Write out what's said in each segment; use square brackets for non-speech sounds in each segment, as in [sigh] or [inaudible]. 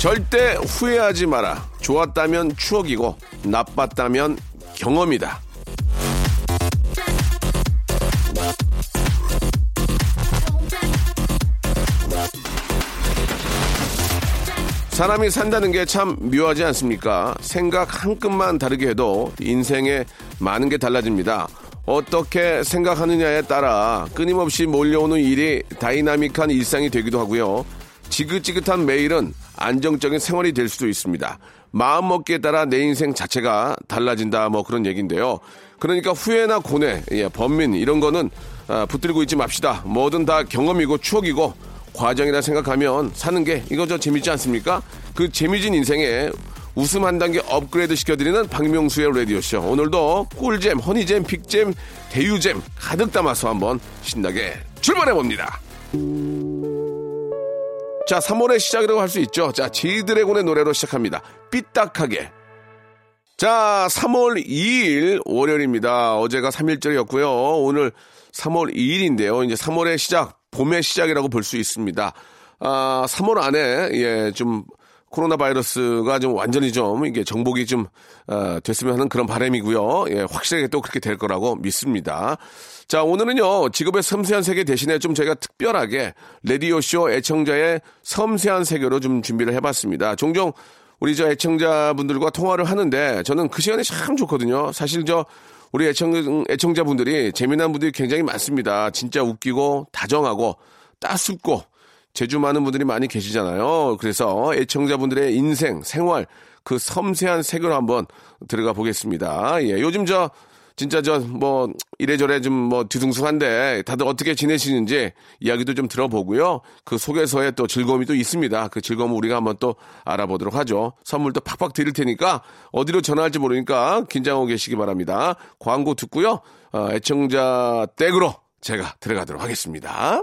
절대 후회하지 마라 좋았다면 추억이고 나빴다면 경험이다 사람이 산다는 게 참 묘하지 않습니까? 생각 한 끗만 다르게 해도 인생에 많은 게 달라집니다. 어떻게 생각하느냐에 따라 끊임없이 몰려오는 일이 dynamic한 일상이 되기도 하고요. 지긋지긋한 매일은 안정적인 생활이 될 수도 있습니다. 마음먹기에 따라 내 인생 자체가 달라진다 뭐 그런 얘기인데요. 그러니까 후회나 고뇌, 예, 번민 이런 거는 아, 붙들고 있지 맙시다. 뭐든 다 경험이고 추억이고 과정이라 생각하면 사는 게 이거 저 재밌지 않습니까? 그 재미진 인생에 웃음 한 단계 업그레이드 시켜드리는 박명수의 라디오쇼. 오늘도 꿀잼, 허니잼, 빅잼, 대유잼 가득 담아서 한번 신나게 출발해봅니다. 자, 3월의 시작이라고 할 수 있죠. 자, 지드래곤의 노래로 시작합니다. 삐딱하게. 자, 3월 2일 월요일입니다. 어제가 3일절이었고요. 오늘 3월 2일인데요. 이제 3월의 시작, 봄의 시작이라고 볼 수 있습니다. 아, 3월 안에 예, 좀 코로나 바이러스가 좀 완전히 좀 이게 정복이 좀 어, 됐으면 하는 그런 바람이고요. 예, 확실하게 또 그렇게 될 거라고 믿습니다. 자, 오늘은요, 직업의 섬세한 세계 대신에 좀 저희가 특별하게 레디오쇼 애청자의 섬세한 세계로 좀 준비를 해봤습니다. 종종 우리 저 애청자분들과 통화를 하는데 저는 그 시간이 참 좋거든요. 사실 저 우리 애청, 애청자분들이 재미난 분들이 굉장히 많습니다. 진짜 웃기고 다정하고 따숩고 재주 많은 분들이 많이 계시잖아요. 그래서 애청자분들의 인생, 생활, 그 섬세한 세계로 한번 들어가 보겠습니다. 예, 요즘 저 진짜 저 뭐 이래저래 좀 뭐 뒤숭숭한데 다들 어떻게 지내시는지 이야기도 좀 들어보고요. 그 속에서의 또 즐거움이 또 있습니다. 그 즐거움을 우리가 한번 또 알아보도록 하죠. 선물도 팍팍 드릴 테니까 어디로 전화할지 모르니까 긴장하고 계시기 바랍니다. 광고 듣고요. 어, 애청자 댁으로 제가 들어가도록 하겠습니다.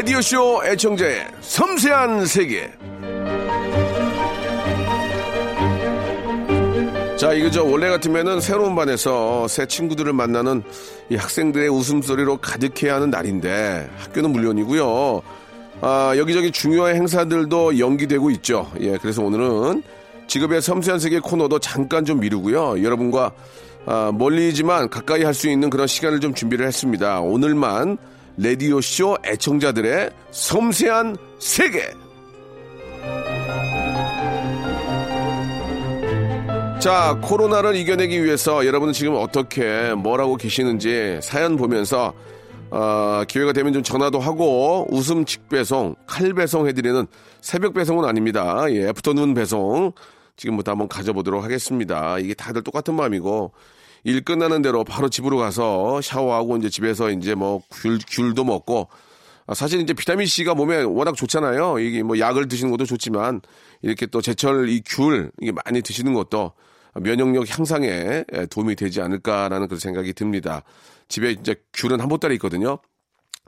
레디오쇼 애청자의 섬세한 세계. 자, 이거 저 원래 같으면은 새로운 반에서 새 친구들을 만나는 이 학생들의 웃음소리로 가득해야 하는 날인데 학교는 물론이고요. 아, 여기저기 중요한 행사들도 연기되고 있죠. 예, 그래서 오늘은 직업의 섬세한 세계 코너도 잠깐 좀 미루고요. 여러분과 아, 멀리지만 가까이 할 수 있는 그런 시간을 좀 준비를 했습니다. 오늘만 레디오쇼 애청자들의 섬세한 세계. 자, 코로나를 이겨내기 위해서 여러분은 지금 어떻게 뭘 하고 계시는지 사연 보면서 어, 기회가 되면 좀 전화도 하고 웃음 직배송, 칼 배송 해드리는 새벽 배송은 아닙니다. 예, 애프터눈 배송 지금부터 한번 가져보도록 하겠습니다. 이게 다들 똑같은 마음이고 일 끝나는 대로 바로 집으로 가서 샤워하고 이제 집에서 이제 뭐 귤, 귤도 먹고 아, 사실 이제 비타민 C가 몸에 워낙 좋잖아요. 이게 뭐 약을 드시는 것도 좋지만 이렇게 또 제철 이 귤 이게 많이 드시는 것도 면역력 향상에 예, 도움이 되지 않을까라는 그런 생각이 듭니다. 집에 이제 귤은 한 보따리 있거든요.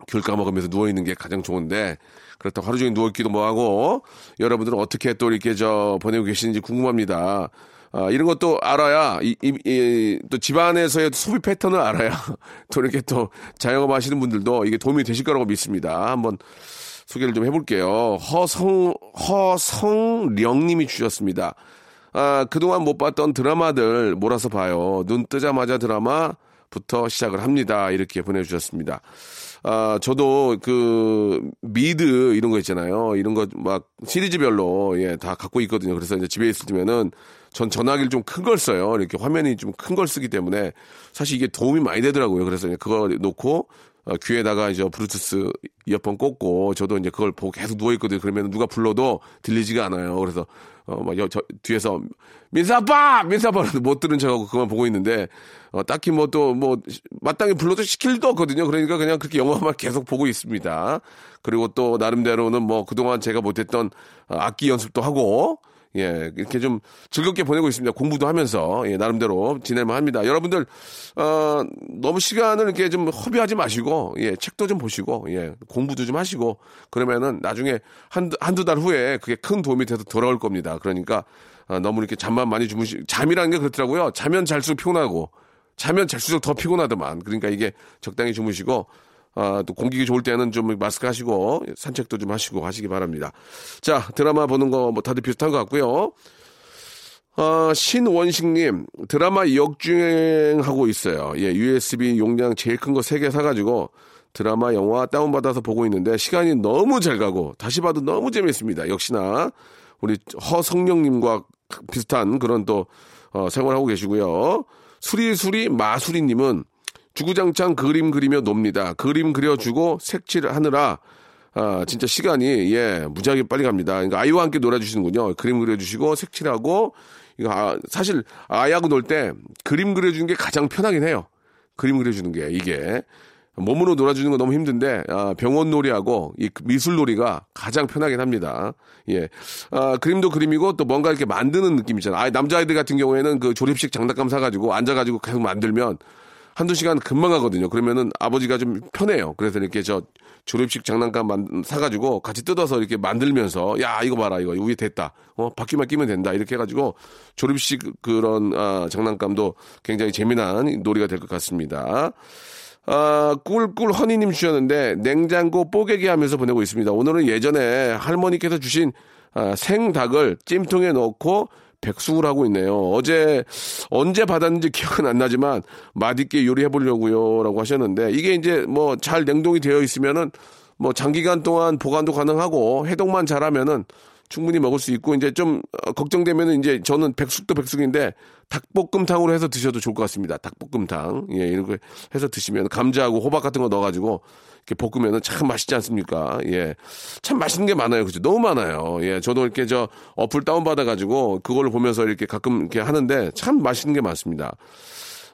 귤 까먹으면서 누워있는 게 가장 좋은데, 그렇다고 하루 종일 누워있기도 뭐하고, 여러분들은 어떻게 또 이렇게 저 보내고 계시는지 궁금합니다. 아, 이런 것도 알아야, 이, 이, 이, 또 집안에서의 소비 패턴을 알아야, [laughs] 또 이렇게 또 자영업 하시는 분들도 이게 도움이 되실 거라고 믿습니다. 한번 소개를 좀 해볼게요. 허성, 허성령님이 주셨습니다. 아, 그동안 못 봤던 드라마들 몰아서 봐요. 눈 뜨자마자 드라마부터 시작을 합니다. 이렇게 보내주셨습니다. 아, 저도 그 미드 이런 거 있잖아요. 이런 거 막 시리즈별로 예, 다 갖고 있거든요. 그래서 이제 집에 있을 때면은 전 전화기를 좀 큰 걸 써요. 이렇게 화면이 좀 큰 걸 쓰기 때문에 사실 이게 도움이 많이 되더라고요. 그래서 그거 놓고 어, 귀에다가 이제 블루투스 이어폰 꽂고 저도 이제 그걸 보고 계속 누워 있거든요. 그러면 누가 불러도 들리지가 않아요. 그래서 어막 저 뒤에서 민사 아빠, 민사 아빠라도 못 들은 척하고 그만 보고 있는데 어 딱히 뭐 또뭐 뭐 마땅히 불러도 시킬 일도 없거든요. 그러니까 그냥 그렇게 영화만 계속 보고 있습니다. 그리고 또 나름대로는 뭐 그동안 제가 못했던 어, 악기 연습도 하고 예, 이렇게 좀 즐겁게 보내고 있습니다. 공부도 하면서, 예, 나름대로 지낼만 합니다. 여러분들, 어, 너무 시간을 이렇게 좀 허비하지 마시고, 예, 책도 좀 보시고, 예, 공부도 좀 하시고, 그러면은 나중에 한, 한두 달 후에 그게 큰 도움이 돼서 돌아올 겁니다. 그러니까, 어, 너무 이렇게 잠만 많이 주무시, 잠이라는 게 그렇더라고요. 자면 잘수록 피곤하고, 자면 잘수록 더 피곤하더만. 그러니까 이게 적당히 주무시고, 아, 또 공기가 좋을 때는 좀 마스크 하시고 산책도 좀 하시고 하시기 바랍니다. 자, 드라마 보는 거 뭐 다들 비슷한 것 같고요. 어, 신원식님, 드라마 역주행하고 있어요. 예, USB 용량 제일 큰거세개 사가지고 드라마, 영화 다운받아서 보고 있는데 시간이 너무 잘 가고 다시 봐도 너무 재밌습니다. 역시나 우리 허성령님과 비슷한 그런 또 어, 생활하고 계시고요. 수리수리 마수리님은 주구장창 그림 그리며 놉니다. 그림 그려주고 색칠을 하느라 아, 진짜 시간이, 예, 무지하게 빨리 갑니다. 그러니까 아이와 함께 놀아주시는군요. 그림 그려주시고, 색칠하고, 이거, 아, 사실, 아이하고 놀 때 그림 그려주는 게 가장 편하긴 해요. 그림 그려주는 게, 이게. 몸으로 놀아주는 거 너무 힘든데, 아, 병원 놀이하고 이 미술 놀이가 가장 편하긴 합니다. 예. 아, 그림도 그림이고 또 뭔가 이렇게 만드는 느낌 있잖아요. 아, 남자아이들 같은 경우에는 그 조립식 장난감 사가지고 앉아가지고 계속 만들면 한두 시간 금방 하거든요. 그러면은 아버지가 좀 편해요. 그래서 이렇게 저 조립식 장난감 만, 사가지고 같이 뜯어서 이렇게 만들면서 야 이거 봐라 이거 위에 됐다 어 바퀴만 끼면 된다 이렇게 해가지고 조립식 그런 아, 장난감도 굉장히 재미난 놀이가 될 것 같습니다. 아, 꿀꿀 허니님 주셨는데 냉장고 뽀개기 하면서 보내고 있습니다. 오늘은 예전에 할머니께서 주신 아, 생닭을 찜통에 넣고 백숙을 하고 있네요. 어제 언제 받았는지 기억은 안 나지만 맛있게 요리해 보려고요라고 하셨는데 이게 이제 뭐 잘 냉동이 되어 있으면은 뭐 장기간 동안 보관도 가능하고 해동만 잘하면은 충분히 먹을 수 있고 이제 좀 어, 걱정되면은 이제 저는 백숙도 백숙인데 닭볶음탕으로 해서 드셔도 좋을 것 같습니다. 닭볶음탕 예 이렇게 해서 드시면 감자하고 호박 같은 거 넣어가지고 이렇게 볶으면은 참 맛있지 않습니까? 예. 참 맛있는 게 많아요. 그죠? 너무 많아요. 예. 저도 이렇게 저 어플 다운받아가지고 그걸 보면서 이렇게 가끔 이렇게 하는데 참 맛있는 게 많습니다.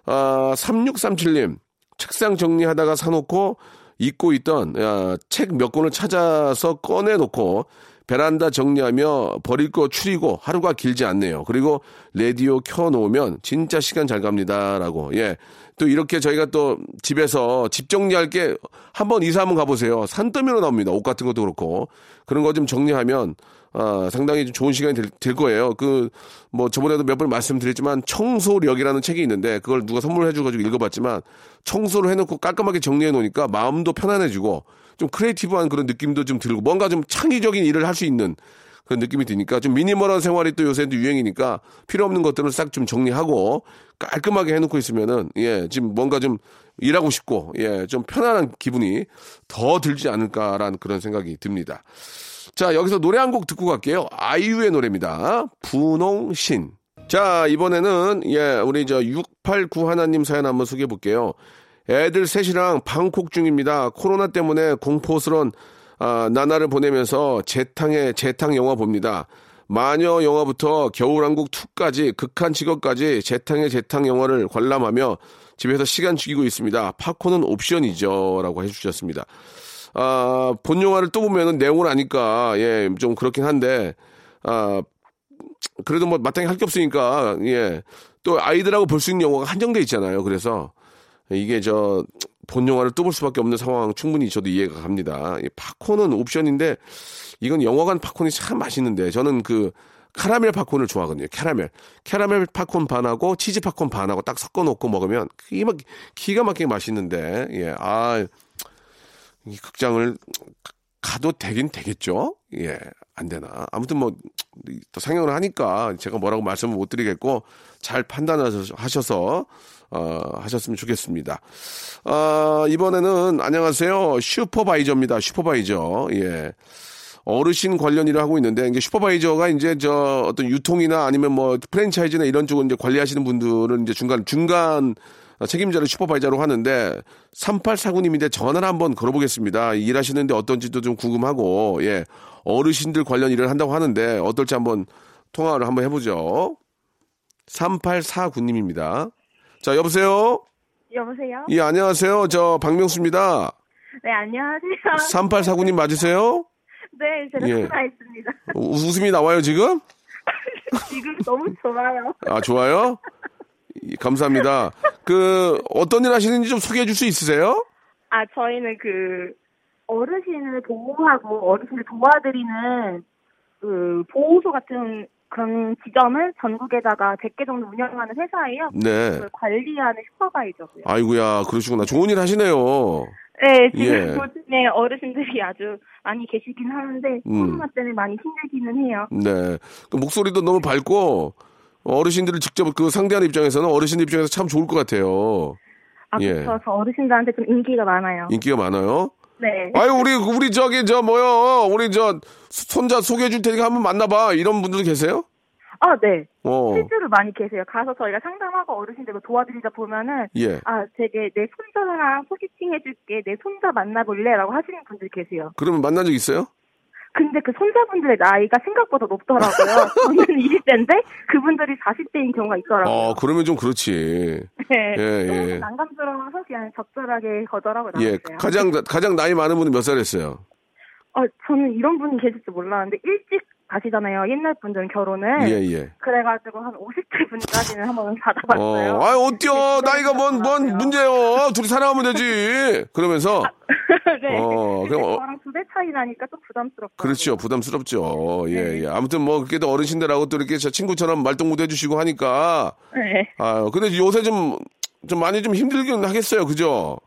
아, 3637님. 책상 정리하다가 사놓고 잊고 있던 야, 책몇 권을 찾아서 꺼내놓고 베란다 정리하며 버릴 거 추리고 하루가 길지 않네요. 그리고 라디오 켜놓으면 진짜 시간 잘 갑니다라고. 예. 또 이렇게 저희가 또 집에서 집 정리할 게 한번 이사 한번 가보세요. 산더미로 나옵니다. 옷 같은 것도 그렇고 그런 거 좀 정리하면 아, 상당히 좀 좋은 시간이 될, 될 거예요. 그, 뭐, 저번에도 몇 번 말씀드렸지만, 청소력이라는 책이 있는데, 그걸 누가 선물해줘가지고 읽어봤지만, 청소를 해놓고 깔끔하게 정리해 놓으니까 마음도 편안해지고, 좀 creative한 그런 느낌도 좀 들고 뭔가 좀 창의적인 일을 할 수 있는 그런 느낌이 드니까 좀 minimal한 생활이 또 요새도 유행이니까 필요 없는 것들은 싹좀 정리하고 깔끔하게 해놓고 있으면은 예 지금 뭔가 좀 일하고 싶고 예 좀 편안한 기분이 더 들지 않을까라는 그런 생각이 듭니다. 자 여기서 노래 한 곡 듣고 갈게요. 아이유의 노래입니다. 분홍신. 자 이번에는 예 우리 저 689 하나님 사연 한번 소개해 볼게요. 애들 셋이랑 방콕 중입니다. 코로나 때문에 공포스런 아, 나날을 보내면서 재탕의 재탕 영화 봅니다. 마녀 영화부터 겨울왕국 2까지 극한 직업까지 재탕의 재탕 영화를 관람하며 집에서 시간 죽이고 있습니다. 팝콘은 옵션이죠. 라고 해주셨습니다. 아, 본 영화를 또 보면은 내용을 아니까, 예, 좀 그렇긴 한데, 아, 그래도 뭐 마땅히 할 게 없으니까 예. 또 아이들하고 볼 수 있는 영화가 한정돼 있잖아요. 그래서 이게 저 본 영화를 또 볼 수밖에 없는 상황 충분히 저도 이해가 갑니다. 이 팝콘은 옵션인데 이건 영화관 팝콘이 참 맛있는데 저는 그 카라멜 팝콘을 좋아하거든요. 캐러멜. 캐러멜 팝콘 반하고 치즈 팝콘 반하고 딱 섞어 놓고 먹으면 기가, 막, 기가 막히게 맛있는데 예. 아, 이 극장을 가도 되긴 되겠죠? 예, 안 되나. 아무튼 뭐, 또 상영을 하니까 제가 뭐라고 말씀을 못 드리겠고, 잘 판단하셔서, 어, 하셨으면 좋겠습니다. 아, 이번에는 안녕하세요. 슈퍼바이저입니다. 슈퍼바이저. 예. 어르신 관련 일을 하고 있는데, 이게 슈퍼바이저가 이제 저 어떤 유통이나 아니면 뭐 프랜차이즈나 이런 쪽을 이제 관리하시는 분들은 이제 중간, 중간 책임자를 슈퍼바이저로 하는데 3849님인데 전화를 한번 걸어보겠습니다. 일하시는데 어떤지도 좀 궁금하고 예 어르신들 관련 일을 한다고 하는데 어떨지 한번 통화를 한번 해보죠. 3849님입니다. 자 여보세요. 여보세요? 예 안녕하세요. 저 박명수입니다. 네, 안녕하세요. [laughs] 3849님 맞으세요? 네, 제가 예. 전화했습니다. 우- 웃음이 나와요 지금? [laughs] 지금 너무 좋아요. 아 좋아요. 예, 감사합니다. 그 어떤 일 하시는지 좀 소개해 줄 수 있으세요? 아, 저희는 그, 어르신을 보호하고 어르신을 도와드리는 그, 보호소 같은 그런 지점을 전국에다가 100개 정도 운영하는 회사예요. 네. 그걸 관리하는 슈퍼바이저고요. 아이고야 그러시구나. 좋은 일 하시네요. 네, 지금 예. 요즘에 어르신들이 아주 많이 계시긴 하는데, 음. 코로나 때문에 많이 힘들기는 해요. 네. 그 목소리도 너무 밝고 어르신들을 직접 그 상대하는 입장에서는 어르신들 입장에서 참 좋을 것 같아요. 아, 예. 그렇죠. 저 어르신들한테 좀 인기가 많아요. 인기가 많아요. 네. 아유 우리 우리 저기 저 뭐요 우리 저 손자 소개해 줄 테니까 한번 만나봐 이런 분들 계세요? 아, 네. 어. 실제로 많이 계세요. 가서 저희가 상담하고 어르신들을 도와드리다 보면은 예. 아 되게 내 손자랑 소개팅 해줄게 내 손자 만나볼래라고 하시는 분들 계세요. 그러면 만난 적 있어요? 근데 그 손자분들의 나이가 생각보다 높더라고요. [laughs] 저는 20대인데 그분들이 40대인 경우가 있더라고요. 어 그러면 좀 그렇지. 네. 예, 예. 난감스러워서 그냥 적절하게 거절하고 예. 나왔어요. 가장 가장 나이 많은 분은 몇 살 했어요? 어, 저는 이런 분이 계실 줄 몰랐는데 일찍 가시잖아요. 옛날 분들은 결혼을. 예 예. 그래가지고 한 50대 분까지는 한번 [laughs] 어, 받아봤어요. 아유 어때요? 나이가 뭔 뭔 문제요? 둘이 살아가면 되지. 그러면서 [laughs] 네. 어, 그럼 어- 저랑 두 배 차이 나니까 좀 부담스럽고. 그렇죠. 부담스럽죠. 예, 네. 예. 아무튼 뭐, 그렇게도 어르신들하고 또 이렇게 저 친구처럼 말동무도 해주시고 하니까. 네. 아유, 근데 요새 좀, 좀 많이 좀 힘들긴 하겠어요. 그죠?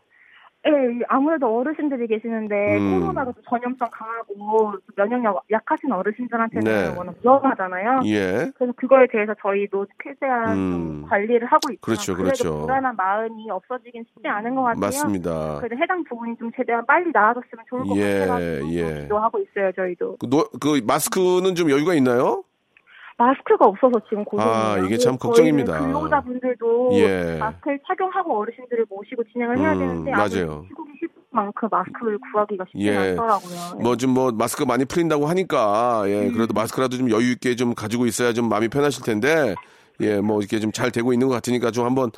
네, 아무래도 어르신들이 계시는데 음. 코로나가 좀 전염성 강하고 좀 면역력 약하신 어르신들한테는 네. 워낙 위험하잖아요. 예. 그래서 그거에 대해서 저희도 최대한 음. 좀 관리를 하고 있죠. 그렇죠, 그렇죠. 불안한 마음이 없어지긴 쉽지 않은 것 같아요. 맞습니다. 그래도 해당 부분이 좀 최대한 빨리 나아졌으면 좋을 것 예, 같아가지고 예. 기도하고 있어요, 저희도. 그, 노, 그 마스크는 좀 여유가 있나요? 마스크가 없어서 지금 고생이에요. 아, 이게 참 저희는 걱정입니다. 근로자분들도 예. 마스크를 착용하고 어르신들을 모시고 진행을 해야 음, 되는데 맞아요. 시국이 쉽 만큼 마스크를 구하기가 쉽지 예. 않더라고요. 뭐좀뭐 마스크 많이 풀린다고 하니까, 예, 그래도 마스크라도 좀 여유 있게 좀 가지고 있어야 좀 마음이 편하실 텐데, 예, 뭐 이렇게 좀 잘 되고 있는 것 같으니까 좀 한번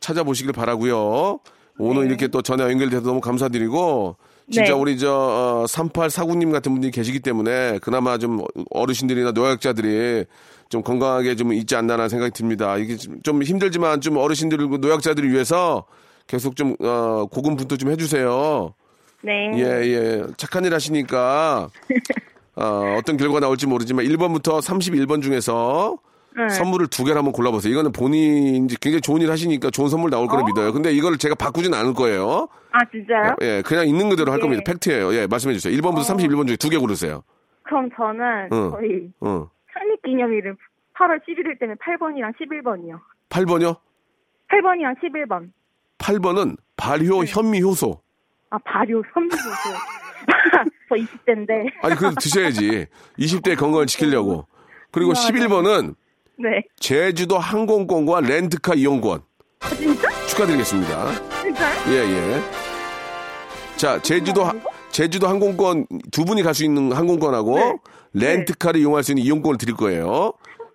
찾아보시길 바라고요 오늘 이렇게 또 전화 연결돼서 너무 감사드리고, 진짜 네. 우리 저, 어, 3849님 같은 분들이 계시기 때문에 그나마 좀 어르신들이나 노약자들이 좀 건강하게 좀 있지 않나라는 생각이 듭니다. 이게 좀- 좀 힘들지만 좀 어르신들, 그 노약자들을 위해서 계속 좀, 어, 고군분투 좀 해주세요. 네. 예, 예. 착한 일 하시니까, [laughs] 어, 어떤 결과가 나올지 모르지만 1번부터 31번 중에서 네. 선물을 두 개를 한번 골라보세요. 이거는 본인 이 굉장히 좋은 일 하시니까 좋은 선물 나올 거라 믿어요. 근데 이걸 제가 바꾸진 않을 거예요. 아 진짜요? 예, 그냥 있는 그대로 할 예. 겁니다. 팩트예요. 예, 말씀해 주세요. 1번부터 31번 중에 두 개 고르세요. 그럼 저는 응. 저희 어. 창립 기념일은 8월 11일 때문에 8번이랑 11번이요. 8번이요? 8번이랑 11번. 8번은 발효 네. 현미 효소. 아 발효 선미효소. [laughs] 저 20대인데. 아니, 그래도 드셔야지. 20대 건강을 지키려고. 그리고 맞아요. 11번은 네. 제주도 항공권과 렌트카 이용권. 아, 진짜? 축하드리겠습니다. 진짜요? 예, 예. 자, 제주도, 하- 제주도 항공권, 두 분이 갈 수 있는 항공권하고, 네. 렌트카를 이용할 수 있는 이용권을 드릴 거예요.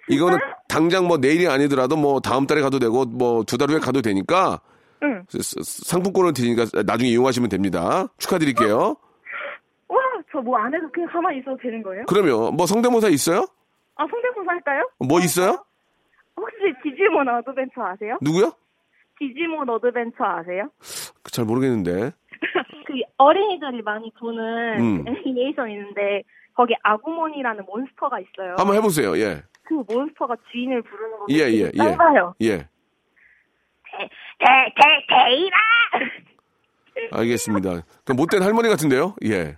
이거는 당장 뭐 내일이 아니더라도 뭐 다음 달에 가도 되고, 뭐 두 달 후에 가도 되니까, 응. 상품권을 드리니까 나중에 이용하시면 됩니다. 축하드릴게요. 와, 저 뭐 안 해도 그냥 가만히 있어도 되는 거예요? 그러면, 뭐 성대모사 있어요? 아, 성대 모사 할까요? 뭐 있어요? 혹시 디지몬 어드벤처 아세요? 누구요? 디지몬 어드벤처 아세요? 잘 모르겠는데. [laughs] 그 어린이들이 많이 보는 음. 그 애니메이션 있는데 거기 아구몬이라는 monster가 있어요. 한번 해보세요. 예. 그 monster가 주인을 부르는 거 예, 예, 예. 짧아요. 예. 대 대대이라 알겠습니다. 그 못된 할머니 같은데요? 예.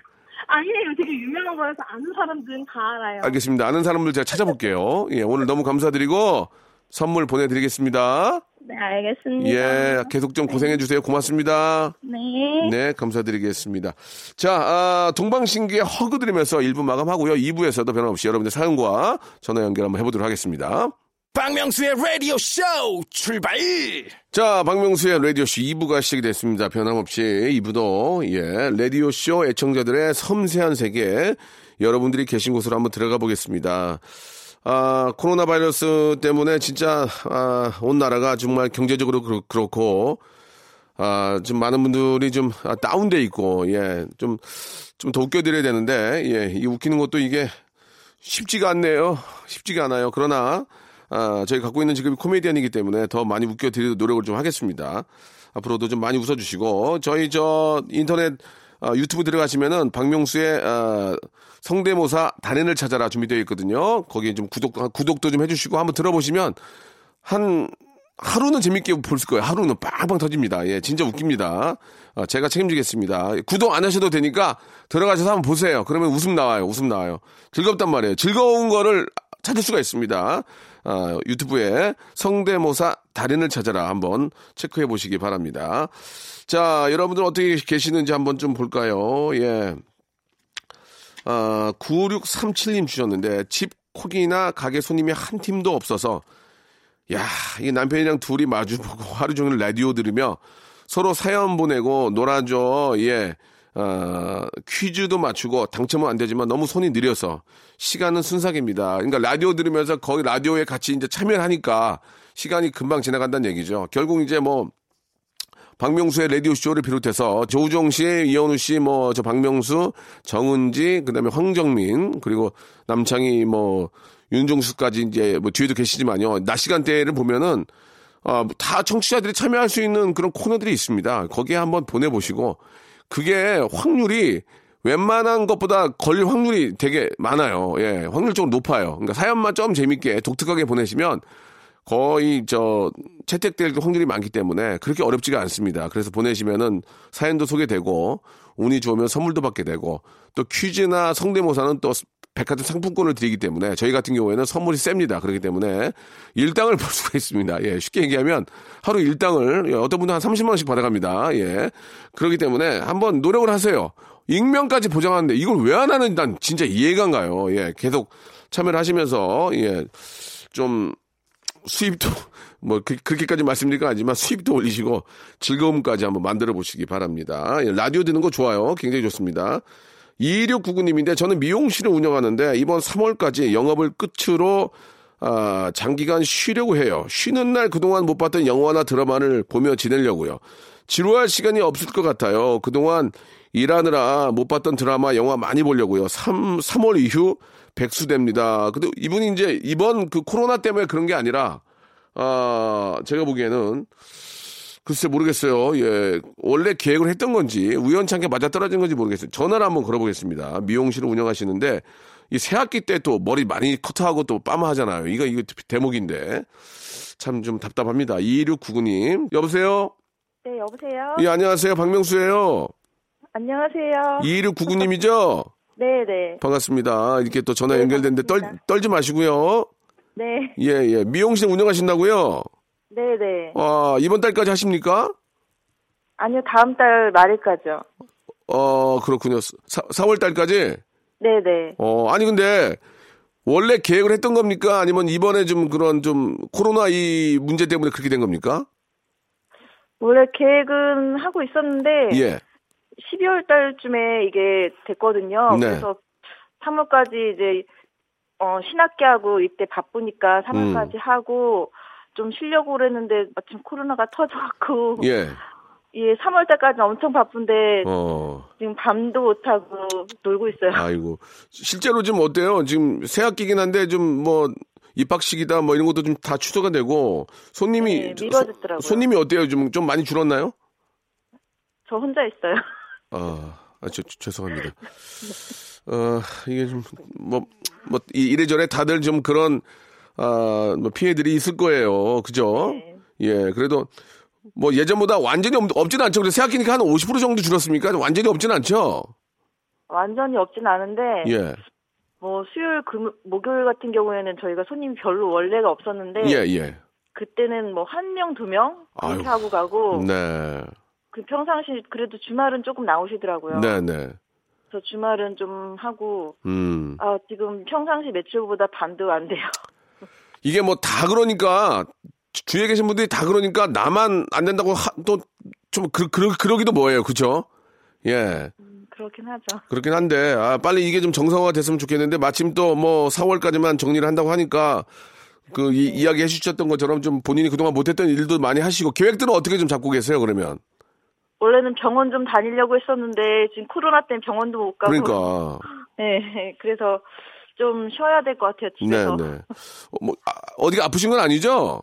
아니에요. 되게 유 명한 거여서 아는 사람들은 다 알아요. 알겠습니다. 아는 사람들 제가 찾아볼게요. 예, 오늘 너무 감사드리고 선물 보내드리겠습니다. 네, 알겠습니다. 예, 계속 좀 고생해 주세요. 고맙습니다. 네. 네, 감사드리겠습니다. 자, 아, 동방신기의 허그 드리면서 1부 마감하고요. 2부에서도 변함없이 여러분들 사연과 전화 연결 한번 해보도록 하겠습니다. 박명수의 라디오 쇼 출발! 자, 박명수의 라디오 쇼 2부가 시작이 됐습니다. 변함없이 2부도, 예, 라디오 쇼 애청자들의 섬세한 세계, 여러분들이 계신 곳으로 한번 들어가 보겠습니다. 아, 코로나 바이러스 때문에 진짜, 아, 온 나라가 정말 경제적으로 그렇- 그렇고, 아, 좀 많은 분들이 좀 아, 다운돼 있고, 예, 좀, 좀 더 웃겨 드려야 되는데, 예, 이 웃기는 것도 이게 쉽지가 않네요. 쉽지가 않아요. 그러나, 아, 저희 갖고 있는 직업이 코미디언이기 때문에 더 많이 웃겨드리도록 노력을 좀 하겠습니다. 앞으로도 좀 많이 웃어주시고, 저희 저 인터넷 아, 유튜브 들어가시면은 박명수의 아, 성대모사 달인을 찾아라 준비되어 있거든요. 거기에 좀 구독, 구독도 좀 해주시고 한번 들어보시면 한 하루는 재밌게 볼 거예요. 하루는 빵빵 터집니다. 예, 진짜 웃깁니다. 아, 제가 책임지겠습니다. 구독 안 하셔도 되니까 들어가셔서 한번 보세요. 그러면 웃음 나와요. 웃음 나와요. 즐겁단 말이에요. 즐거운 거를 찾을 수가 있습니다. 아, 유튜브에 성대모사 달인을 찾아라 한번 체크해 보시기 바랍니다. 자, 여러분들 어떻게 계시는지 한번 좀 볼까요? 예. 아, 9637님 주셨는데 집 콕이나 가게 손님이 한 팀도 없어서 야, 이 남편이랑 둘이 마주보고 [laughs] 하루 종일 라디오 들으며 서로 사연 보내고 놀아줘. 예. 어, 퀴즈도 맞추고 당첨은 안 되지만 너무 손이 느려서 시간은 순삭입니다. 그러니까 라디오 들으면서 거기 라디오에 같이 이제 참여를 하니까 시간이 금방 지나간다는 얘기죠. 결국 이제 뭐 박명수의 라디오 쇼를 비롯해서 조우정 씨, 이현우 씨, 뭐 저 박명수, 정은지, 그다음에 황정민 그리고 남창희 뭐 윤종수까지 이제 뭐 뒤에도 계시지만요. 낮 시간대를 보면은 아, 다 청취자들이 참여할 수 있는 그런 코너들이 있습니다. 거기에 한번 보내보시고 그게 확률이 웬만한 것보다 걸릴 확률이 되게 많아요. 예, 확률적으로 높아요. 그러니까 사연만 좀 재밌게 독특하게 보내시면 거의 저 채택될 확률이 많기 때문에 그렇게 어렵지가 않습니다. 그래서 보내시면은 사연도 소개되고 운이 좋으면 선물도 받게 되고 또 퀴즈나 성대모사는 또 백화점 상품권을 드리기 때문에 저희 같은 경우에는 선물이 셉니다. 그렇기 때문에 일당을 [laughs] 벌 수가 있습니다. 예, 쉽게 얘기하면 하루 일당을 예, 어떤 분은 한 30만 원씩 받아갑니다. 예, 그렇기 때문에 한번 노력을 하세요. 익명까지 보장하는데 이걸 왜 안 하는지 난 진짜 이해가 안 가요. 예, 계속 참여를 하시면서 예, 좀 수입도 [laughs] 뭐 그, 렇게까지 말씀드리긴 하지만 수입도 올리시고 즐거움까지 한번 만들어 보시기 바랍니다. 예, 라디오 듣는 거 좋아요. 굉장히 좋습니다. 2699님인데 저는 미용실을 운영하는데 이번 3월까지 영업을 끝으로 아, 장기간 쉬려고 해요. 쉬는 날 그동안 못 봤던 영화나 드라마를 보며 지내려고요. 지루할 시간이 없을 것 같아요. 그동안 일하느라 못 봤던 드라마, 영화 많이 보려고요. 3, 3월 이후 백수됩니다. 근데 이분이 이제 이번 그 코로나 때문에 그런 게 아니라, 아, 제가 보기에는 글쎄 모르겠어요. 예. 원래 계획을 했던 건지 우연찮게 맞아 떨어진 건지 모르겠어요. 전화를 한번 걸어보겠습니다. 미용실을 운영하시는데 이 새학기 때 또 머리 많이 커트하고 또 빠마하잖아요. 이거 이거 대목인데 참 좀 답답합니다. 2699님 여보세요. 네, 여보세요? 예 안녕하세요 박명수예요. 안녕하세요. 2699님이죠. [laughs] 네, 네. 반갑습니다. 이렇게 또 전화 네, 연결됐는데 떨. 떨지 마시고요. 네, 예 예. 미용실 운영하신다고요? 네, 네. 아 이번 달까지 하십니까? 아니요, 다음 달 말일까지요. 어 그렇군요. 사, 4월 달까지. 네, 네. 어, 아니, 근데, 원래 계획을 했던 겁니까? 아니면 이번에 좀 그런 좀 코로나 이 문제 때문에 그렇게 된 겁니까? 원래 계획은 하고 있었는데 예. 12월 달쯤에 이게 됐거든요. 네. 그래서 3월까지 이제 어 신학기하고 이때 바쁘니까 3월까지 음. 하고 좀 쉬려고 그랬는데 마침 코로나가 터져갖고 예. [laughs] 예, 3월 달까지 엄청 바쁜데 어. 지금 밤도 못 하고 놀고 있어요. 아이고. 실제로 좀 어때요? 지금 새 학기긴 한데 좀 뭐 입학식이다 뭐 이런 것도 좀 다 취소가 되고 손님이 네, 미뤄졌더라고요. 소- 손님이 어때요? 좀 좀 많이 줄었나요? 저 혼자 있어요. 아, 아 저, 저- 죄송합니다. 어, 이게 좀, 뭐, 뭐, 이- 이래저래 다들 좀 그런, 아, 뭐 피해들이 있을 거예요. 그죠? 네. 예, 그래도, 뭐 예전보다 완전히 없, 없지는 않죠. 그래서 생각하니까 한 50% 정도 줄었습니까? 완전히 없지는 않죠? 완전히 없진 않은데 예, 뭐 수요일 금 목요일 같은 경우에는 저희가 손님이 별로 원래가 없었는데 예, 예. 그때는 뭐 한 명 두명 아유. 하고 가고 네, 그 평상시 그래도 주말은 조금 나오시더라고요. 네, 네. 그래서 주말은 좀 하고 음. 아 지금 평상시 매출보다 반도 안 돼요. 이게 뭐 다 그러니까, 주- 주위에 계신 분들이 다 그러니까 나만 안 된다고 또좀 그, 그, 그러기도 뭐예요. 그죠? 예. 음, 그렇긴 하죠. 그렇긴 한데 아 빨리 이게 좀 정상화가 됐으면 좋겠는데 마침 또 뭐 4월까지만 정리를 한다고 하니까 그 이, 이야기 해주셨던 것처럼 좀 본인이 그동안 못했던 일도 많이 하시고 계획들은 어떻게 좀 잡고 계세요 그러면 원래는 병원 좀 다니려고 했었는데 지금 코로나 때문에 병원도 못 가고 그러니까 [laughs] 네 그래서 좀 쉬어야 될 것 같아요 집에서. 네네 어, 뭐 아, 어디가 아프신 건 아니죠?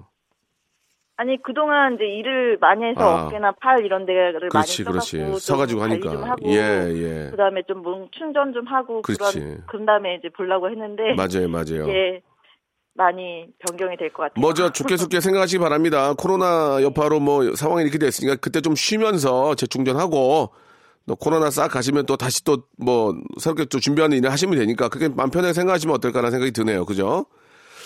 아니 그동안 이제 일을 많이 해서 아. 어깨나 팔 이런 데를 그렇지 많이 그렇지 써갖고 서가지고 하니까 좀 하고 예예 그다음에 좀 몸 충전 좀 하고 그렇지. 그런 그런 다음에 이제 보려고 했는데 맞아요 맞아요 이게 많이 변경이 될 것 같아요. 뭐저 좋게 좋게 [laughs] 생각하시기 바랍니다. 코로나 여파로 뭐 상황이 이렇게 됐으니까 그때 좀 쉬면서 재충전하고 또 코로나 싹 가시면 또 다시 또 뭐 새롭게 또 준비하는 일을 하시면 되니까 그게 마음 편하게 생각하시면 어떨까라는 생각이 드네요. 그죠?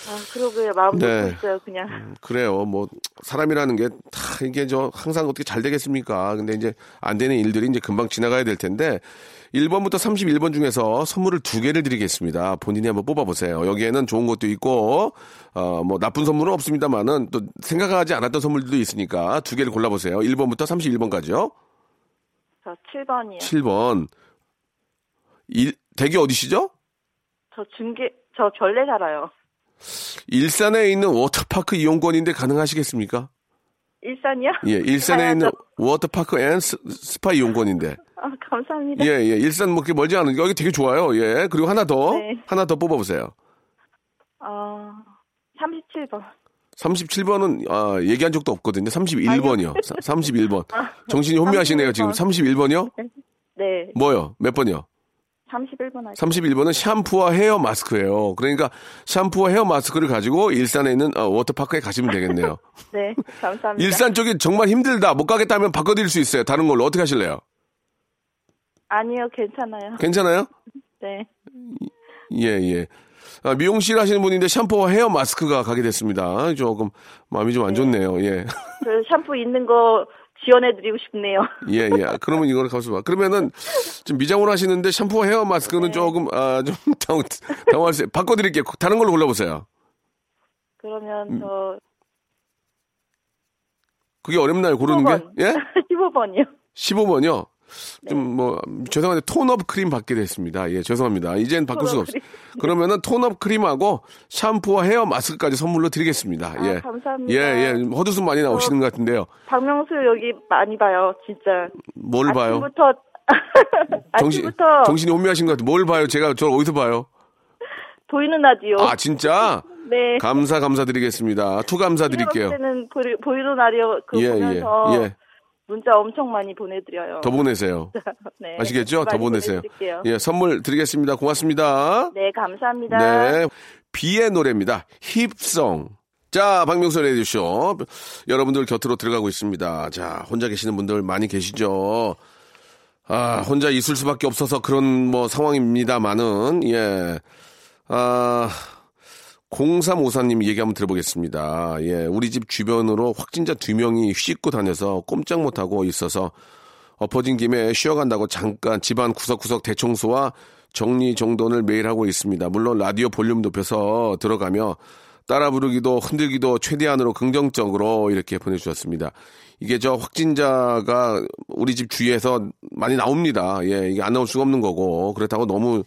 아 그러고요 마음 네. 있어요 그냥. 그래요. 뭐 사람이라는 게 다 이게 저 항상 어떻게 잘 되겠습니까? 근데 이제 안 되는 일들이 이제 금방 지나가야 될 텐데 1번부터 31번 중에서 선물을 두 개를 드리겠습니다. 본인이 한번 뽑아보세요. 여기에는 좋은 것도 있고, 어, 뭐 나쁜 선물은 없습니다만은 또 생각하지 않았던 선물들도 있으니까 두 개를 골라보세요. 1번부터 31번까지요. 저 7번이요. 7번. 일, 댁이 어디시죠? 저 중계 저 별내 살아요. 일산에 있는 워터파크 이용권인데 가능하시겠습니까? 일산이요? 예, 일산에. 있는 워터파크 and 스- 스파 이용권인데. 아 감사합니다. 예, 예. 일산 뭐 그렇게 멀지 않은 여기 되게 좋아요. 예. 그리고 하나 더. 네. 하나 더 뽑아보세요. 어 37번. 37번은 아, 얘기한 적도 없거든요. 31번이요. 31번. 정신이 혼미하시네요, 지금. 31번이요? 네, 뭐요? 몇 번이요? 31번 하죠. 31번은 샴푸와 헤어 마스크예요. 그러니까 샴푸와 헤어 마스크를 가지고 일산에 있는 어, 워터파크에 가시면 되겠네요. [laughs] 네, 감사합니다. 일산 쪽이 정말 힘들다. 못 가겠다면 바꿔드릴 수 있어요. 다른 걸로. 어떻게 하실래요? 아니요, 괜찮아요. 괜찮아요? 네. 예, 예. 아, 미용실 하시는 분인데 샴푸와 헤어 마스크가 가게 됐습니다. 조금 마음이 좀 안 좋네요. 예. 그 샴푸 있는 거 지원해드리고 싶네요. 예, 예. 그러면 이거를 가서 봐. 그러면은 좀 미장원 하시는데 샴푸와 헤어 마스크는 조금, 아, 좀 [laughs] 당, 당황하세요. 바꿔드릴게요. 다른 걸로 골라보세요. 그러면 음. 저 그게 어렵나요? 고르는 게? 15번. 예? [laughs] 15번이요. 15번이요? 네. 좀 뭐, 죄송한데 톤업 크림 받게 됐습니다. 예, 죄송합니다. 이젠 바꿀 수가 없어요. 그러면은 tone-up 크림하고 샴푸와 헤어 마스크까지 선물로 드리겠습니다. 아, 예. 감사합니다. 예, 예. 헛웃음 많이 나오시는 것 같은데요. 박명수 여기 많이 봐요, 진짜. 뭘 봐요? 아침부터 [laughs] 정신, 아침부터 정신이 혼미하신 것 같아요. 뭘 봐요? 제가 저를 어디서 봐요? 보이는 라디오. 아, 진짜? [laughs] 네. 감사, 감사드리겠습니다. 또 감사드릴게요. 때는 보이, 보이는 라디오 그거 예, 예, 보면서 예. 문자 엄청 많이 보내드려요. 더 보내세요. [laughs] 네. 아시겠죠? 더 보내세요. 보내드릴게요. 예, 선물 드리겠습니다. 고맙습니다. 네, 감사합니다. 네. 비의 노래입니다. 힙송. 자, 박명수 레디쇼. 여러분들 곁으로 들어가고 있습니다. 자, 혼자 계시는 분들 많이 계시죠? 아, 혼자 있을 수밖에 없어서 그런 뭐 상황입니다만은, 예. 아, 0354님 얘기 한번 들어보겠습니다. 예, 우리 집 주변으로 확진자 두 명이 휘씻고 다녀서 꼼짝 못하고 있어서 엎어진 김에 쉬어간다고 잠깐 집안 구석구석 대청소와 정리 정돈을 매일 하고 있습니다. 물론 라디오 볼륨 높여서 들어가며 따라 부르기도 흔들기도 최대한으로 긍정적으로 이렇게 보내주셨습니다. 이게 저 확진자가 우리 집 주위에서 많이 나옵니다. 예, 이게 안 나올 수가 없는 거고 그렇다고 너무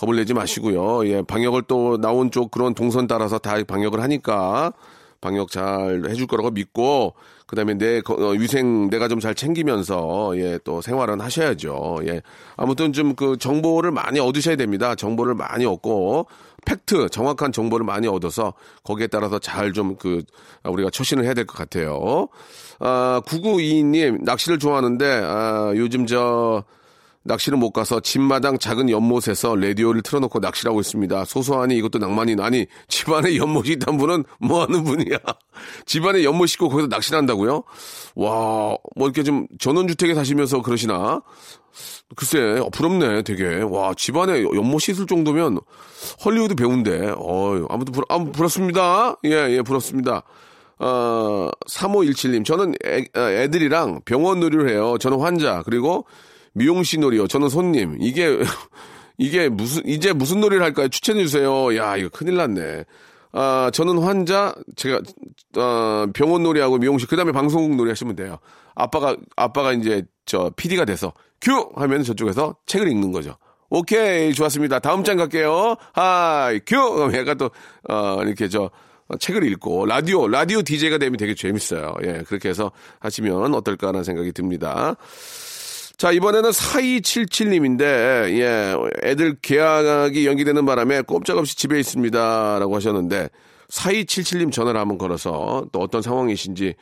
겁을 내지 마시고요. 예, 방역을 또 나온 쪽 그런 동선 따라서 다 방역을 하니까 방역 잘 해줄 거라고 믿고 그다음에 내 거- 어, 위생 내가 좀 잘 챙기면서 예 또 생활은 하셔야죠. 예 아무튼 좀 그 정보를 많이 얻으셔야 됩니다. 정보를 많이 얻고 팩트 정확한 정보를 많이 얻어서 거기에 따라서 잘 좀 그 우리가 처신을 해야 될 것 같아요. 아 9922님 낚시를 좋아하는데 아 요즘 저 낚시를 못 가서 집마당 작은 연못에서 라디오를 틀어놓고 낚시를 하고 있습니다. 소소하니 이것도 낭만이 나니 집안에 연못이 있던 분은 뭐 하는 분이야. [laughs] 집안에 연못 있고 거기서 낚시를 한다고요? 와, 뭐 이렇게 좀 전원주택에 사시면서 그러시나? 글쎄, 어, 부럽네, 되게. 와, 집안에 연못이 있을 정도면 헐리우드 배우인데. 어 아무튼 부러, 아, 부럽습니다. 예, 예, 부럽습니다. 어, 3517님, 저는 애, 아, 애들이랑 병원 놀이를 해요. 저는 환자, 그리고 미용실 놀이요. 저는 손님. 이게, [laughs] 이게 무슨, 이제 무슨 놀이를 할까요? 추천해주세요. 야, 이거 큰일 났네. 아, 저는 환자, 제가, 어, 병원 놀이하고 미용실, 그 다음에 방송국 놀이 하시면 돼요. 아빠가, 아빠가 이제, 저, PD가 돼서, 큐! 하면 저쪽에서 책을 읽는 거죠. 오케이, 좋았습니다. 다음 장 갈게요. 하이, 큐! 그럼 얘가 또, 어, 이렇게 저, 어, 책을 읽고, 라디오, 라디오 DJ가 되면 되게 재밌어요. 예, 그렇게 해서 하시면 어떨까라는 생각이 듭니다. 자, 이번에는 4277님인데, 예, 애들 개학이 연기되는 바람에 꼼짝없이 집에 있습니다. 라고 하셨는데, 4277님 전화를 한번 걸어서 또 어떤 상황이신지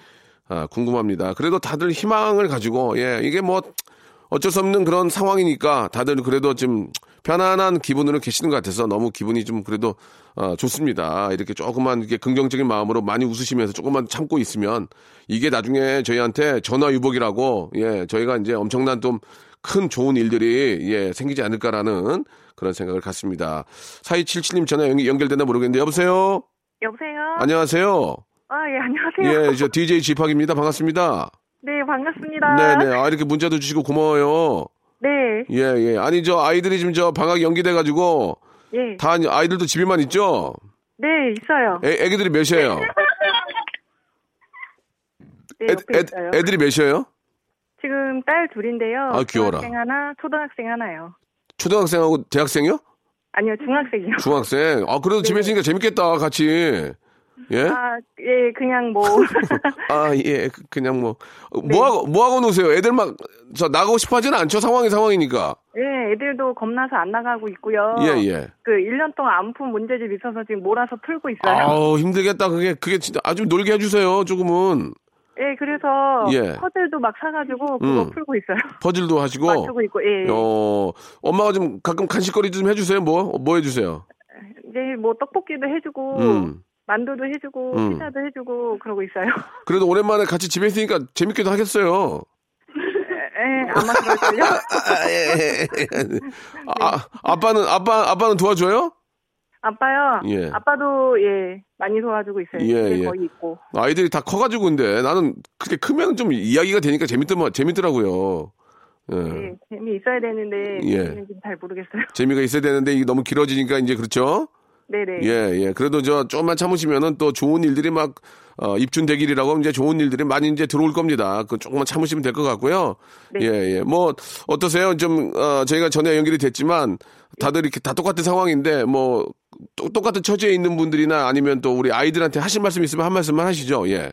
아, 궁금합니다. 그래도 다들 희망을 가지고, 예, 이게 뭐 어쩔 수 없는 그런 상황이니까 다들 그래도 좀 편안한 기분으로 계시는 것 같아서 너무 기분이 좀 그래도 어, 좋습니다. 이렇게 조금만 이렇게 긍정적인 마음으로 많이 웃으시면서 조금만 참고 있으면 이게 나중에 저희한테 전화 유복이라고 예 저희가 이제 엄청난 좀 큰 좋은 일들이 예 생기지 않을까라는 그런 생각을 갖습니다. 4277님 전화 연, 연결됐나 모르겠는데 여보세요. 여보세요? 안녕하세요. 아, 예, 안녕하세요. 예, 저 DJ 지팍입니다. 반갑습니다. 네, 반갑습니다. 네네. 아, 이렇게 문자도 주시고 고마워요. 네, 예, 예. 아니, 저 아이들이 지금 저 방학 연기돼가지고 예. 다 아이들도 집에만 있죠? 네, 있어요. 애, 애기들이 몇이에요? 네, 애, 애, 있어요. 애들이 몇이에요? 지금 딸 둘인데요. 아, 귀여워라. 중학생 하나, 초등학생 하나요. 초등학생하고 대학생이요? 아니요, 중학생이요. 중학생. 아, 그래도 집에 있으니까 재밌겠다, 같이. 예? 아, 예, 그냥 뭐. [laughs] 아, 예. 그- 그냥 뭐. 어, 네. 뭐하고, 뭐하고 노세요? 애들 막, 저, 나가고 싶어 하지는 않죠? 상황이 상황이니까. 예, 애들도 겁나서 안 나가고 있고요. 예, 예. 그 1년 동안 안 푼 문제집 있어서 지금 몰아서 풀고 있어요. 아우, 힘들겠다. 그게, 그게 진짜 아주 놀게 해주세요, 조금은. 예, 그래서 예. 퍼즐도 막 사가지고 그거 음. 풀고 있어요. 퍼즐도 하시고. 맞추고 있고, 예. 어, 엄마가 좀 가끔 간식거리 좀 해주세요. 뭐? 뭐 해주세요? 이제 뭐 떡볶이도 해주고, 음. 만두도 해주고, 음. 피자도 해주고 그러고 있어요. [laughs] 그래도 오랜만에 같이 집에 있으니까 재밌기도 하겠어요. 예, 아마 그럴걸요? [laughs] 아, 아빠는, 아빠, 아빠는 도와줘요? 아빠요? 예. 아빠도, 예, 많이 도와주고 있어요. 예, 예. 거의 있고. 아이들이 다 커가지고 근데 나는 그게 크면 좀 이야기가 되니까 재밌더만, 재밌더라고요. 예. 예, 재미 있어야 되는데, 예. 재미는 잘 모르겠어요. 재미가 있어야 되는데 이게 너무 길어지니까 이제 그렇죠? 네네. 예, 예. 그래도 저 좀만 참으시면은 또 좋은 일들이 막, 어, 입춘대길이라고 이제 좋은 일들이 많이 이제 들어올 겁니다. 그 조금만 참으시면 될 것 같고요. 네. 예, 예. 뭐, 어떠세요? 좀, 어, 저희가 전에 연결이 됐지만 다들 이렇게 다 똑같은 상황인데 뭐, 또- 똑같은 처지에 있는 분들이나 아니면 또 우리 아이들한테 하실 말씀 있으면 한 말씀만 하시죠. 예.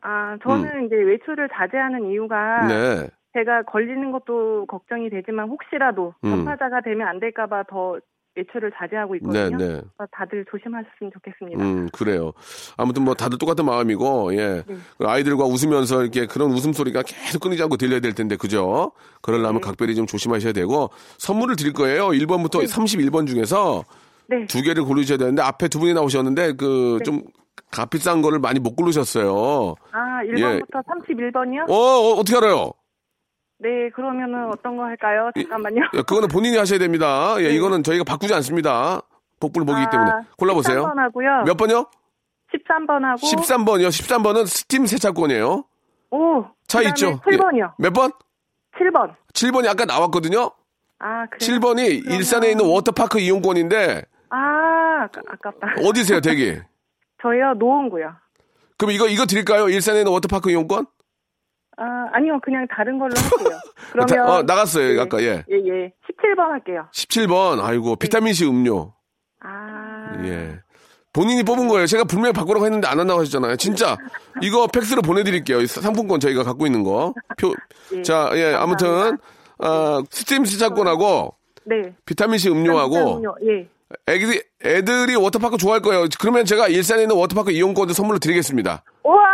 아, 저는 이제 외출을 자제하는 이유가, 음. 네. 제가 걸리는 것도 걱정이 되지만, 혹시라도 음. 전파자가 되면 안 될까봐 더 외출을 자제하고 네, 있거든요. 네. 다들 조심하셨으면 좋겠습니다. 음, 그래요. 아무튼 뭐 다들 똑같은 마음이고, 예. 네. 그 아이들과 웃으면서 이렇게 그런 웃음소리가 계속 끊이지 않고 들려야 될 텐데, 그죠? 그러려면 네. 각별히 좀 조심하셔야 되고, 선물을 드릴 거예요. 1번부터 31번 중에서 네. 두 개를 고르셔야 되는데, 앞에 두 분이 나오셨는데, 그, 네. 좀, 값비싼 거를 많이 못 고르셨어요. 아, 1번부터 31번이요? 예. 어, 어, 어떻게 알아요? 네, 그러면은 어떤 거 할까요? 잠깐만요. 예, 그거는 본인이 하셔야 됩니다. 예, 네. 이거는 저희가 바꾸지 않습니다. 복불복이기 아, 때문에. 골라보세요. 13번 하고요. 몇 번요? 13번 하고. 13번이요. 13번은 스팀 세차권이에요. 오. 차 있죠? 7번이요. 예. 몇 번? 7번. 7번이 아까 나왔거든요. 아, 그래요? 7번이 그러면- 일산에 있는 워터파크 이용권인데 아, 아까- 아깝다. 어디세요, 대기? [laughs] 저요, 노원구요. 그럼 이거 이거 드릴까요? 일산에 있는 워터파크 이용권? 아, 아니요, 그냥 다른 걸로 할게요. [laughs] 그러면. 어, 나갔어요, 예, 아까 예. 예, 예. 17번 할게요. 17번. 아이고, 비타민 C 음료. 아. 예. 본인이 뽑은 거예요. 제가 분명히 바꾸라고 했는데 안 한다고 하셨잖아요. 진짜 [laughs] 이거 팩스로 보내드릴게요. 이 상품권 저희가 갖고 있는 거. 표. [laughs] 예, 자, 예, 아무튼. 아, 스팀 세차권하고 네. 비타민 C 음료하고 음료, 예. 애들이 애들이 워터파크 좋아할 거예요. 그러면 제가 일산에 있는 워터파크 이용권도 선물로 드리겠습니다. 우와.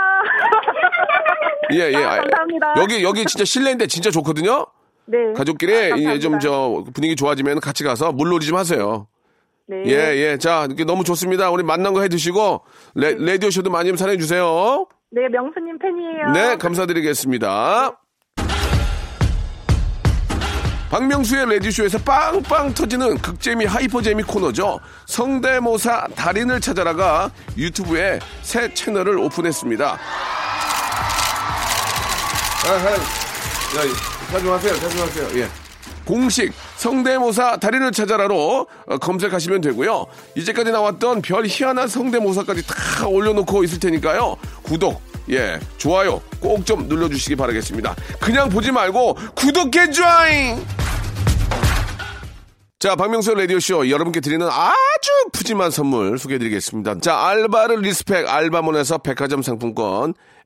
예, 예. 아, 감사합니다. 여기 여기 진짜 실내인데 진짜 좋거든요. 네. 가족끼리 아, 이제 좀. 저 분위기 좋아지면 같이 가서 물놀이 좀 하세요. 네. 예, 예. 자, 이렇게 너무 좋습니다. 우리 맛난 거 해 드시고 레, 라디오 쇼도 많이 좀 사랑해 주세요. 네, 명수님 팬이에요. 네, 감사드리겠습니다. 박명수의 라디오쇼에서 빵빵 터지는 극재미 hyper재미 코너죠. 성대모사 달인을 찾아라가 유튜브에 새 채널을 오픈했습니다. 아하, 야, 자중하세요, 자중하세요. 예. 공식 성대모사 달인을 찾아라로 어, 검색하시면 되고요. 이제까지 나왔던 별 희한한 성대모사까지 다 올려놓고 있을 테니까요. 구독, 예, 좋아요 꼭 좀 눌러주시기 바라겠습니다. 그냥 보지 말고 구독해 줘잉! 자, 박명수 라디오쇼 여러분께 드리는 아주 푸짐한 선물 소개해드리겠습니다. 자, 알바를 respect 알바몬에서 백화점 상품권,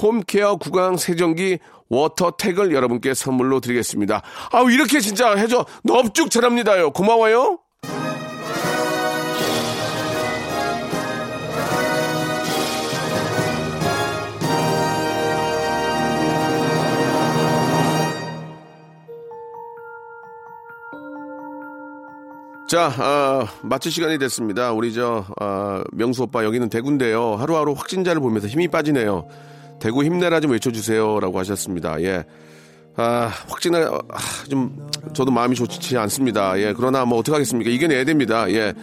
home care 구강 세정기 워터택을 여러분께 선물로 드리겠습니다. 아우 이렇게 진짜 해줘 넙죽 잘합니다요. 고마워요. 자, 아, 마칠 시간이 됐습니다. 우리 저, 아, 명수 오빠 여기는 대구인데요. 하루하루 확진자를 보면서 힘이 빠지네요. 대구 힘내라 좀 외쳐주세요. 라고 하셨습니다. 예. 아, 확진을, 아, 좀, 저도 마음이 좋지 않습니다. 예. 그러나 뭐 어떡하겠습니까. 이겨내야 됩니다. 예.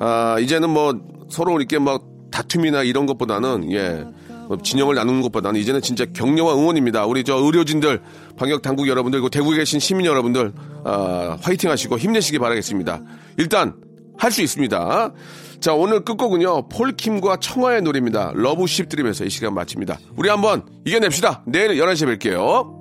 아, 이제는 뭐 서로 이렇게 막 다툼이나 이런 것보다는, 예. 뭐 진영을 나누는 것보다는 이제는 진짜 격려와 응원입니다. 우리 저 의료진들, 방역 당국 여러분들, 그리고 대구에 계신 시민 여러분들, 아, 화이팅 하시고 힘내시기 바라겠습니다. 일단, 할 수 있습니다. 자, 오늘 끝곡은요, 폴킴과 청하의 노래입니다. 러브십 들으면서 이 시간 마칩니다. 우리 한번 이겨냅시다. 내일 11시에 뵐게요.